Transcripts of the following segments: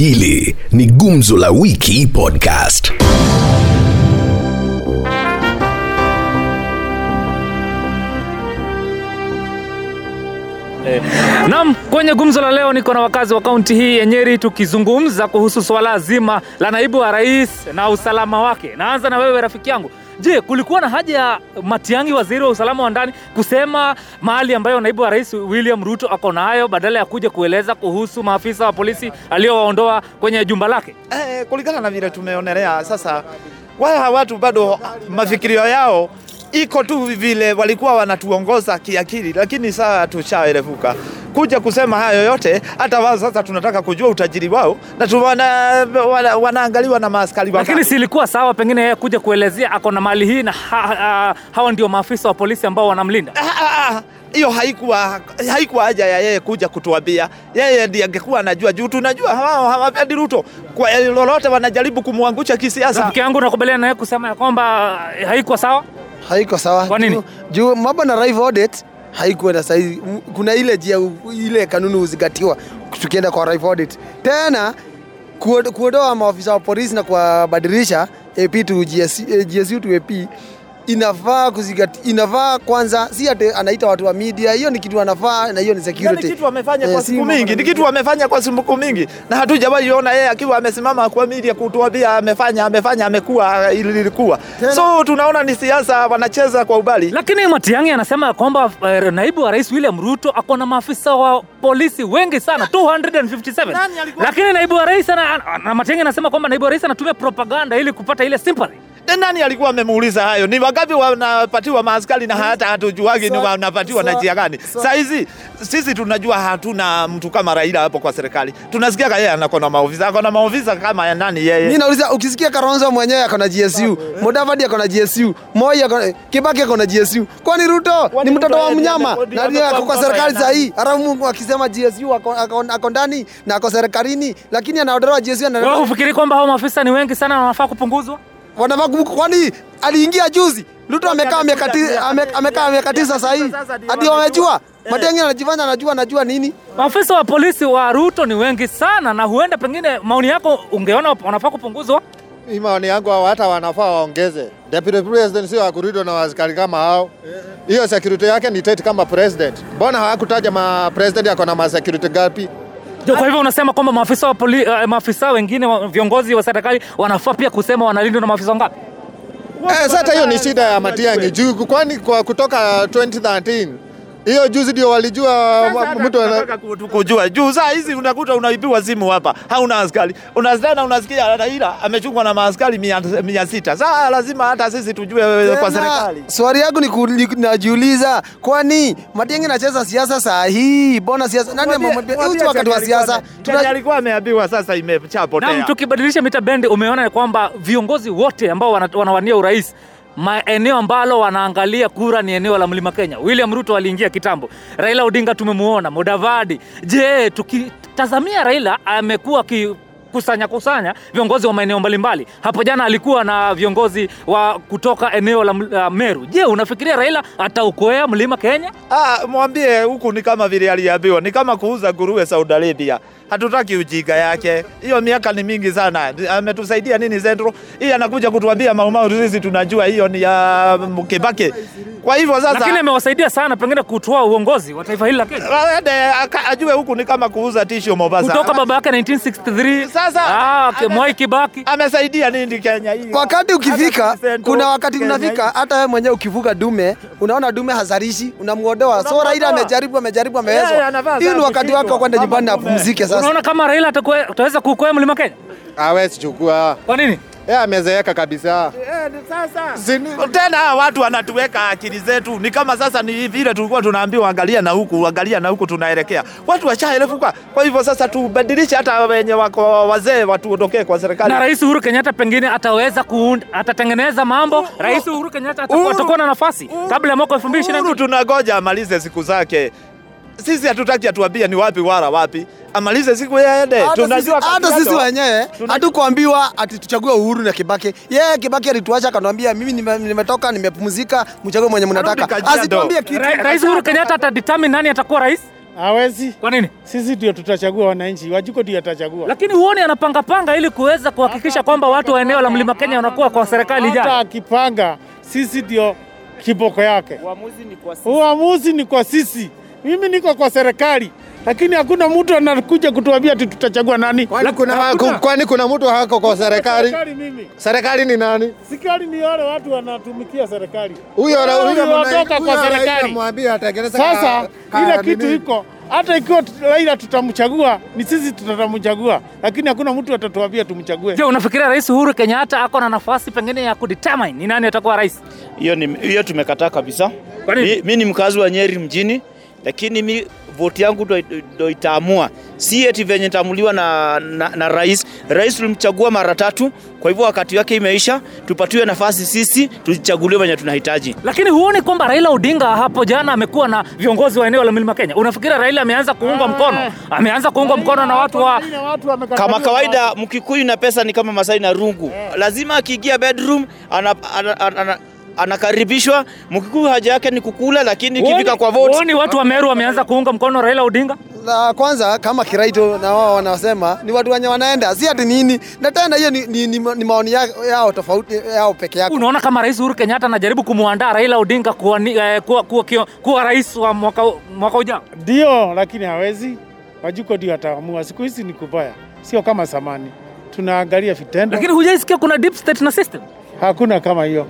Hili ni Gumzo la Wiki Podcast. Naam, kwenye gumzo la leo niko na wakazi wa kaunti hii ya tukizungumza kuhusu swala zima la naibu wa rais na usalama wake. Naanza na wewe rafiki yangu. Je, kulikuwa na haja ya Matiang'i, waziri wa usalama wa ndani, kusema mahali ambayo naibu wa rais William Ruto ako nayo badala ya kuja kueleza kuhusu maafisa wa polisi aliyowaondoa kwenye jumba lake? Eh, kulingana na vile tumeonelea sasa, waya watu bado mafikirio yao iko tu vile walikuwa wanatuongoza kiakili, lakini saa tushaerevuka kuja kusema hayo yote. Hata wao sasa tunataka kujua utajiri wao na tu wana, wana, wanaangaliwa na maaskari Lakini si ilikuwa sawa pengine yeye kuja kuelezea ako na mali hii na ha, ha, hawa ndio maafisa wa polisi ambao wanamlinda? Ah, ah, ah, hiyo haikuwa haikuwa haja ya yeye kuja kutuambia. Yeye ndiye angekuwa anajua juu tunajua hawao hawapendi Ruto kwa lolote, wanajaribu kumwangusha kisiasa. Rafiki yangu nakubaliana naye kusema ya kwamba eh, haikuwa sawa. Haiko sawa. Kwa nini? Juu- mambo na live audit haikuenda sahihi. Kuna ile jia ile kanuni huzingatiwa tukienda kwa live audit. Tena kuondoa maafisa wa polisi na kuwabadilisha AP to eh, GSU to AP inafaa kuzingatia, inafaa kwanza, si ati anaita watu wa media, hiyo ni kitu anafaa na hiyo ni security. kitu amefanya Eh, kwa si siku mingi, na ni kitu amefanya kwa siku mingi, na hatujawahi ona yeye akiwa amesimama kwa media kutuambia amefanya amefanya amekuwa ili ilikuwa. So tunaona ni siasa wanacheza kwa ubali. Lakini Matiang'i anasema kwamba eh, naibu wa rais William Ruto ako na maafisa wa polisi wengi sana 257. Nani Lakini naibu wa rais na, na Matiang'i anasema kwamba naibu wa rais anatumia propaganda ili kupata ile sympathy. Na nani alikuwa amemuuliza hayo? Ni wangapi wanapatiwa maaskari na hata hatujuagi ni wanapatiwa na njia gani? sa- Saa hizi sisi tunajua hatuna mtu kama Raila hapo kwa serikali. Tunasikia yeye anako na maofisa, ako na maofisa kama ya nani yeye? Mimi nauliza ukisikia Kalonzo mwenyewe ako na GSU, Mudavadi ako na GSU, Moi ako na Kibaki ako na GSU. Kwani Ruto ni mtoto wa mnyama na ndiye ako kwa serikali ya saa hii. Hata Mungu akisema GSU ako, ndani na ako serikalini, lakini anaondolewa GSU Wewe na kwamba hao maafisa ni wengi sana na wanafaa kupunguzwa? Wanafaa. Kwani aliingia juzi Ruto amekaa miaka amekaa miaka tisa Sasa hivi, hadi wamejua. Matiang'i anajifanya anajua anajua nini? Maafisa wa polisi wa Ruto ni wengi sana na huenda pengine maoni yako ungeona wanafaa kupunguzwa. Hii maoni yangu hao hata wanafaa waongeze. Deputy president sio akurido na askari kama hao. Hiyo security yake ni tete kama president. Mbona hawakutaja ma president yako na ma security gapi? Kwa hivyo unasema kwamba maafisa wa poli, uh, maafisa wengine viongozi wa serikali wanafaa pia kusema wanalindwa na maafisa wangapi? Eh, sasa hiyo ni shida ya Matiang'i juu kwani kwa kutoka 2013 hiyo juzi ndio walijua mtu ana- tunataka ku- kujua juu saa hizi unakuta unaipiwa simu hapa, hauna askari, unazana unasikia Raila amechungwa na maaskari mia, mia sita. Saa lazima hata sisi tujue kwa serikali. Swali yangu ni najiuliza, kwani Matiang'i anacheza siasa saa hii? Mbona siasa nani mwambie wakati wa siasa? Tuna- alikuwa ameambiwa sasa imechapotea. Na tukibadilisha mita bendi, umeona kwamba viongozi wote ambao wanawania urais maeneo ambalo wanaangalia kura ni eneo la mlima Kenya. William Ruto aliingia kitambo, Raila Odinga tumemuona, Mudavadi. Je, tukitazamia Raila amekuwa ki kusanya kusanya viongozi wa maeneo mbalimbali. Hapo jana alikuwa na viongozi wa kutoka eneo la uh, Meru. Je, unafikiria Raila ataukwea mlima Kenya? Ah, mwambie huku ni kama vile aliambiwa, ni kama kuuza nguruwe Saudi Arabia. Hatutaki ujinga yake. Hiyo miaka ni mingi sana. Ametusaidia nini Zendro? Hii anakuja kutuambia maumau, sisi tunajua hiyo ni ya Kibaki. Kwa hivyo sasa Lakini amewasaidia sana pengine kutoa uongozi wa taifa hili la Kenya. aende ajue huku ni kama kuuza tisho Mombasa. kutoka baba yake 1963 Sasa, ah, Mwai Kibaki amesaidia nini Kenya hii? wakati ukifika, kuna wakati unafika, hata wewe mwenyewe ukivuka dume, unaona dume hazarishi, unamwodoa. So. Raila amejaribu, amejaribu, anavaa Hii ni wakati wake wa kwenda nyumbani apumzike sasa. Unaona kama Raila ataweza kukwea mlima Kenya hawezi chukua. kwa nini Yeye amezeeka kabisa. Yeah, sasa tena watu wanatuweka akili zetu, ni kama sasa ni vile tulikuwa tunaambiwa angalia na huku, angalia na huku tunaelekea. Watu washaelefuka. Kwa hivyo sasa tubadilishe, hata wenye wako wazee watuondokee kwa serikali. na Rais Uhuru Kenyatta pengine ataweza kuunda atatengeneza mambo Rais Uhuru Kenyatta atakuwa na nafasi kabla ya mwaka 2020. Uhuru tunagoja amalize siku zake. Sisi hatutaki atuambie ni wapi wala wapi, amalize siku yeye Hata sisi- Tunajua hata sisi wenyewe hatukuambiwa ati tuchague Uhuru na Kibaki. Yeye Kibaki alituacha akatuambia, mimi nime- nimetoka, nimepumzika, mchague mwenye mnataka. Asituambie kitu. Rais Uhuru Kenyatta atadetermine nani atakuwa rais Hawezi. Kwa nini? Sisi ndio tutachagua wananchi, Wajuko ndio atachagua. Lakini huoni anapangapanga ili kuweza kuhakikisha kwamba watu wa eneo la mlima Kenya wanakuwa kwa serikali Hata akipanga, sisi ndio kiboko yake. Uamuzi ni kwa sisi. Mimi niko kwa serikali, lakini hakuna mtu anakuja kutuambia ati tutachagua nani. Kwani kuna, kwani kuna mtu hako kwa serikali? Serikali ni nani? Serikali ni wale watu wanatumikia serikali. Huyo huyo kwa serikali. Sasa ile kitu iko hata ikiwa Raila tutamchagua, ni sisi tutamchagua, lakini hakuna mtu atatuambia tumchague. Je, unafikiria Rais Uhuru Kenyatta ako na nafasi pengine ya kudetermine ni nani atakuwa rais? hiyo ni hiyo tumekataa kabisa. Kwa nini? Mi, mi ni mkazi wa Nyeri mjini, lakini mi voti yangu ndo, ndo itaamua, si eti venye tamuliwa na, na, na rais. Rais tulimchagua mara tatu, kwa hivyo wakati wake imeisha, tupatiwe nafasi sisi tuchaguliwe venye tunahitaji. Lakini huoni kwamba Raila Odinga hapo jana amekuwa na viongozi wa eneo la mlima Kenya? unafikira Raila ameanza kuungwa mkono, ameanza kuungwa mkono na watu wa Kama na kawaida, Mkikuyu na pesa ni kama Masai na rungu, lazima akiingia bedroom ana, ana, ana, ana, anakaribishwa. Mkikuyu haja yake ni kukula, lakini ikifika kwa vote Huoni watu wa Meru wameanza kuunga mkono Raila Odinga? La kwanza kama Kiraito na wao wanasema ni watu wenye wanaenda, si ati nini, na tena hiyo ni, ni, ni, ni maoni ya- yao tofauti yao peke yake. Unaona kama Rais Uhuru Kenyatta anajaribu kumwandaa Raila Odinga kuwa, eh, kuwa, kuwa, kuwa, kuwa rais wa mwaka, mwaka ujao. Ndio, lakini hawezi. Wajuko ndio ataamua. Siku hizi ni kubaya, sio kama zamani. Tunaangalia vitendo, Lakini hujaisikia kuna deep state na system. hakuna kama hiyo.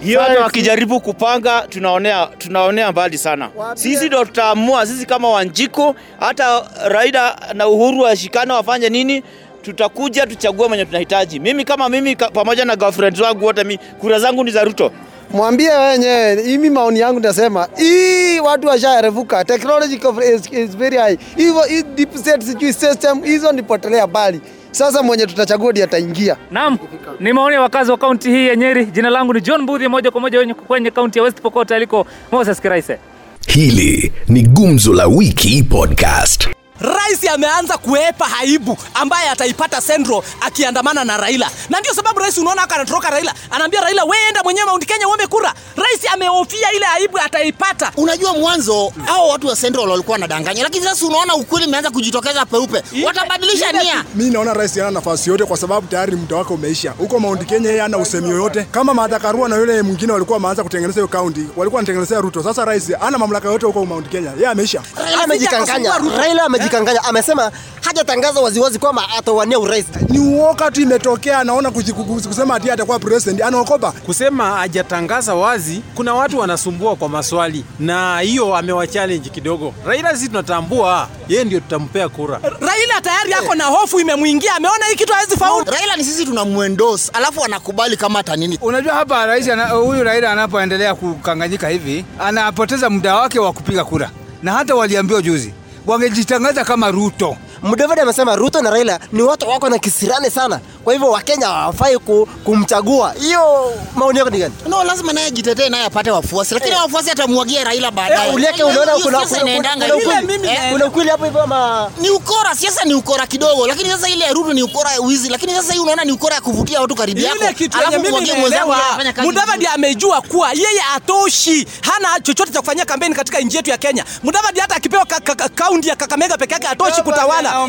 Hiyo wakijaribu kupanga tunaonea, tunaonea mbali sana. Sisi ndo tutaamua, sisi kama Wanjiku, hata Raila na Uhuru washikane wafanye nini, tutakuja tuchague mwenye tunahitaji. Mimi kama mimi pamoja na girlfriend wangu wote, mi kura zangu ni za Ruto. Mwambie wenyewe, mimi maoni yangu nasema hii watu washaerevuka, technology is, is very high. Hivyo hii deep state sijui system hizo nipotelea mbali. Sasa mwenye tutachagua ndiye ataingia. Naam, ni maoni ya wakazi wa kaunti hii ya Nyeri. Jina langu ni John Mbudhi, moja kwa moja wenye- kwenye kaunti ya West Pokot aliko Moses Kiraise. Hili ni Gumzo la Wiki Podcast. Rais ameanza kuepa haibu ambaye ataipata Central akiandamana na Raila, na ndio sababu rais unaona haka anatoroka Raila, anaambia Raila wewe enda mwenyewe Mount Kenya uombe kura. Rais amehofia ile aibu ataipata. Unajua mwanzo hao watu wa Central walikuwa wanadanganya, lakini sasa unaona ukweli umeanza kujitokeza peupe. Watabadilisha nia. Mi naona rais hana nafasi yote kwa sababu tayari muda wake umeisha. Huko Mount Kenya yeye hana usemi yoyote. Kama Martha Karua na yule mwingine walikuwa wameanza kutengeneza hiyo kaunti, walikuwa wanatengenezea Ruto. Sasa rais hana mamlaka yote huko Mount Kenya, yeye ameisha. Raila amejikanganya. Raila amejikanganya, amesema hajatangaza waziwazi kwamba atawania urais. Ni uoga tu imetokea, anaona kusema ati atakuwa president, anaokopa. kusema hajatangaza wazi, kuna watu wanasumbua kwa maswali, na hiyo amewachallenge kidogo. Raila sisi tunatambua yeye ndio tutampea kura. Raila tayari ako na hofu imemwingia, ameona hii kitu hawezi faulu. Raila ni sisi tunamwendos, alafu anakubali kama hata nini. Unajua hapa rais huyu Raila anapoendelea kukanganyika hivi, anapoteza muda wake wa kupiga kura, na hata waliambiwa juzi wangejitangaza kama Ruto. Mudavadi amesema Ruto na Raila ni watu wako na kisirani sana, kwa hivyo Wakenya hawafai ku, kumchagua. Hiyo maoni yako ni gani? No, lazima naye jitetee naye apate wafuasi, lakini wafuasi atamwagia Raila baadaye. Eh, Uleke, unaona kuna kuna- ukweli- Mimi eh, hapo hivyo ama ni ukora? Siasa ni ukora kidogo, lakini sasa ile ya Ruto ni ukora ya wizi, lakini sasa hii unaona ni ukora ya kuvutia watu karibu yako, alafu mwagie mwenzako Mudavadi amejua kuwa yeye atoshi, hana chochote cha kufanyia kampeni katika nchi yetu ya Kenya. Mudavadi hata akipewa kaunti ya Kakamega peke yake atoshi kutawala.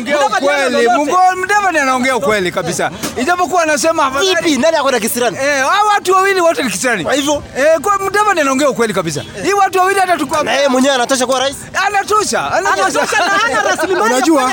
Mudavadi anaongea ukweli kabisa, ijapokuwa anasema Vipi? Nani akwenda kisirani? Eh, hao watu wawili wote ni kisirani. Kwa hivyo eh, kwa Mudavadi anaongea ukweli kabisa. Hii watu wawili hata tukua na yeye mwenyewe anatosha kuwa rais. anatosha, Anatosha na hana rasilimali Unajua,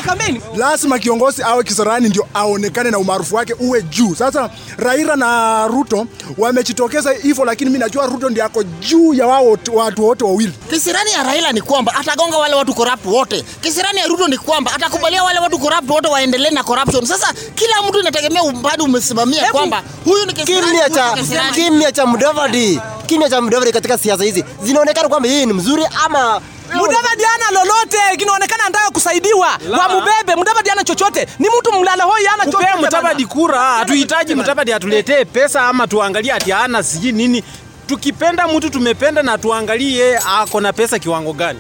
lazima kiongozi awe kisirani ndio aonekane na umaarufu wake uwe juu. Sasa Raila na Ruto wamejitokeza hivyo, lakini mimi najua Ruto ndiye ako juu ya wao watu wote wawili. Kisirani ya Raila ni kwamba atagonga wale watu corrupt wote. Kisirani ya Ruto ni kwamba atakubalia wale watu corrupt wote waendelee na corruption. Sasa kila mtu inategemea umbadi umesimamia kwamba huyu ni kisirani. Kimya cha kimya cha Mudavadi, kimya cha Mudavadi katika siasa hizi zinaonekana kwamba yeye ni mzuri ama Mudavadi ana lolote, kinaonekana anataka kusaidiwa. Wamubebe, Mudavadi ana chochote. Ni mtu mlala hoi, ana chochote. Kupea Mudavadi kura, hatuhitaji Mudavadi atuletee pesa ama tuangalie ati hana sijui nini. Tukipenda mtu tumependa na tuangalie ako na pesa kiwango gani.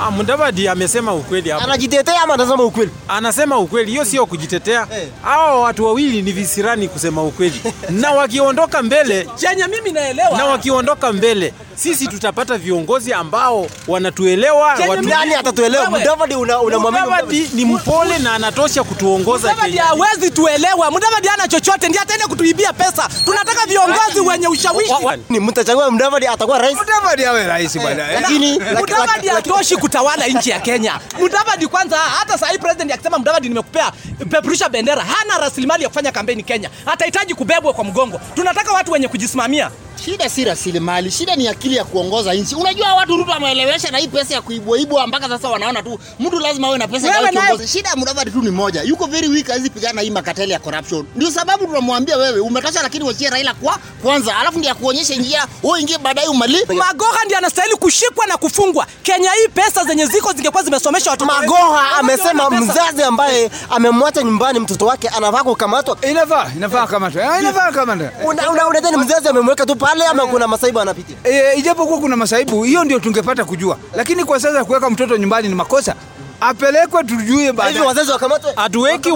Ah, Mudavadi amesema ukweli hapa. Anajitetea ama anasema ukweli? Anasema ukweli, hiyo sio kujitetea. Hao watu wawili ni visirani kusema ukweli, na wakiondoka mbele chenye mimi naelewa, na wakiondoka mbele, sisi tutapata viongozi ambao wanatuelewa. Watu- Nani atatuelewa? Mudavadi unamwamini Mudavadi ni mpole na anatosha kutuongoza Mudavadi hawezi tuelewa. Mudavadi hana chochote, ndiye ataenda kutuibia pesa. Tunataka viongozi wenye ushawishi. Ni mtachagua Mudavadi atakuwa rais. Mudavadi awe rais bwana. Lakini Mudavadi hatoshi kutawala nchi ya Kenya. Mudavadi kwanza, hata sahii president akisema Mudavadi, nimekupea peperusha bendera, hana rasilimali ya kufanya kampeni Kenya, atahitaji kubebwa kwa mgongo. Tunataka watu wenye kujisimamia. Shida si rasilimali, shida ni akili ya kuongoza nchi. Unajua watu Ruto ameelewesha na hii pesa ya kuibua ibua mpaka sasa wanaona tu mtu lazima awe na pesa ya kuongoza. Shida ya Mudavadi tu ni moja, yuko very weak, hawezi pigana hii makateli ya corruption. Ndio sababu tunamwambia wewe umetosha, lakini wachie Raila kwa kwanza, alafu ndiye akuonyeshe njia, wewe ingie baadaye umali. Magoha ndiye anastahili kushikwa na kufungwa. Kenya hii pesa zenye ziko zingekuwa zimesomesha watoto. Magoha amesema mzazi ambaye amemwacha nyumbani mtoto wake anafaa kukamatwa. Inafaa, inafaa kamatwa. Eh, Inafaa kamatwa. Una- una- Unadhani mzazi amemweka tu pale ama kuna masaibu anapitia? E, ijapokuwa kuna masaibu, hiyo ndio tungepata kujua, lakini kwa sasa kuweka mtoto nyumbani ni makosa. Apelekwe tujue baadaye. wazazi wakamatwe. Hatuweki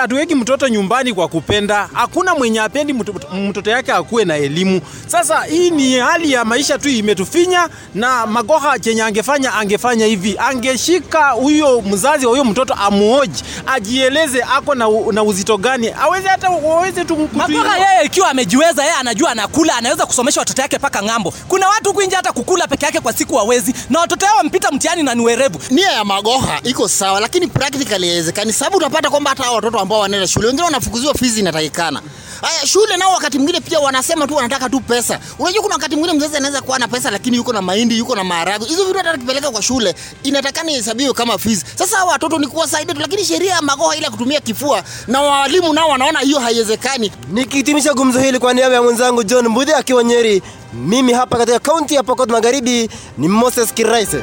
hatuweki mtoto nyumbani kwa kupenda. Hakuna mwenye apendi mtoto, yake akuwe na elimu. Sasa hii ni hali ya maisha tu imetufinya, na Magoha chenye angefanya angefanya hivi, angeshika huyo mzazi wa huyo mtoto amuoji, ajieleze ako na, na uzito gani, aweze hata waweze tu Magoha yeye ikiwa amejiweza, yeye anajua anakula, anaweza kusomesha watoto yake mpaka ng'ambo. Kuna watu huku nje hata kukula peke yake kwa siku hawezi, na watoto yao wampita mtihani na ni werevu. Nia ya Magoha iko sawa, lakini practically haiwezekani, sababu utapata kwamba hata hao watoto ambao wanaenda shule wengine wanafukuziwa fees inatakikana. Haya, shule nao wakati mwingine pia wanasema tu wanataka tu pesa. Unajua kuna wakati mwingine mzazi anaweza kuwa na pesa lakini yuko na mahindi, yuko na maharagwe. Hizo vitu hata akipeleka kwa shule inatakana ihesabiwe kama fees. Sasa hao watoto ni kuwasaidia tu, lakini sheria ya Magoha ile kutumia kifua na walimu nao wanaona hiyo haiwezekani. Nikihitimisha gumzo hili kwa niaba ya mwenzangu John Mbudhi akiwa Nyeri, mimi hapa katika kaunti ya Pokot Magharibi ni Moses Kiraise.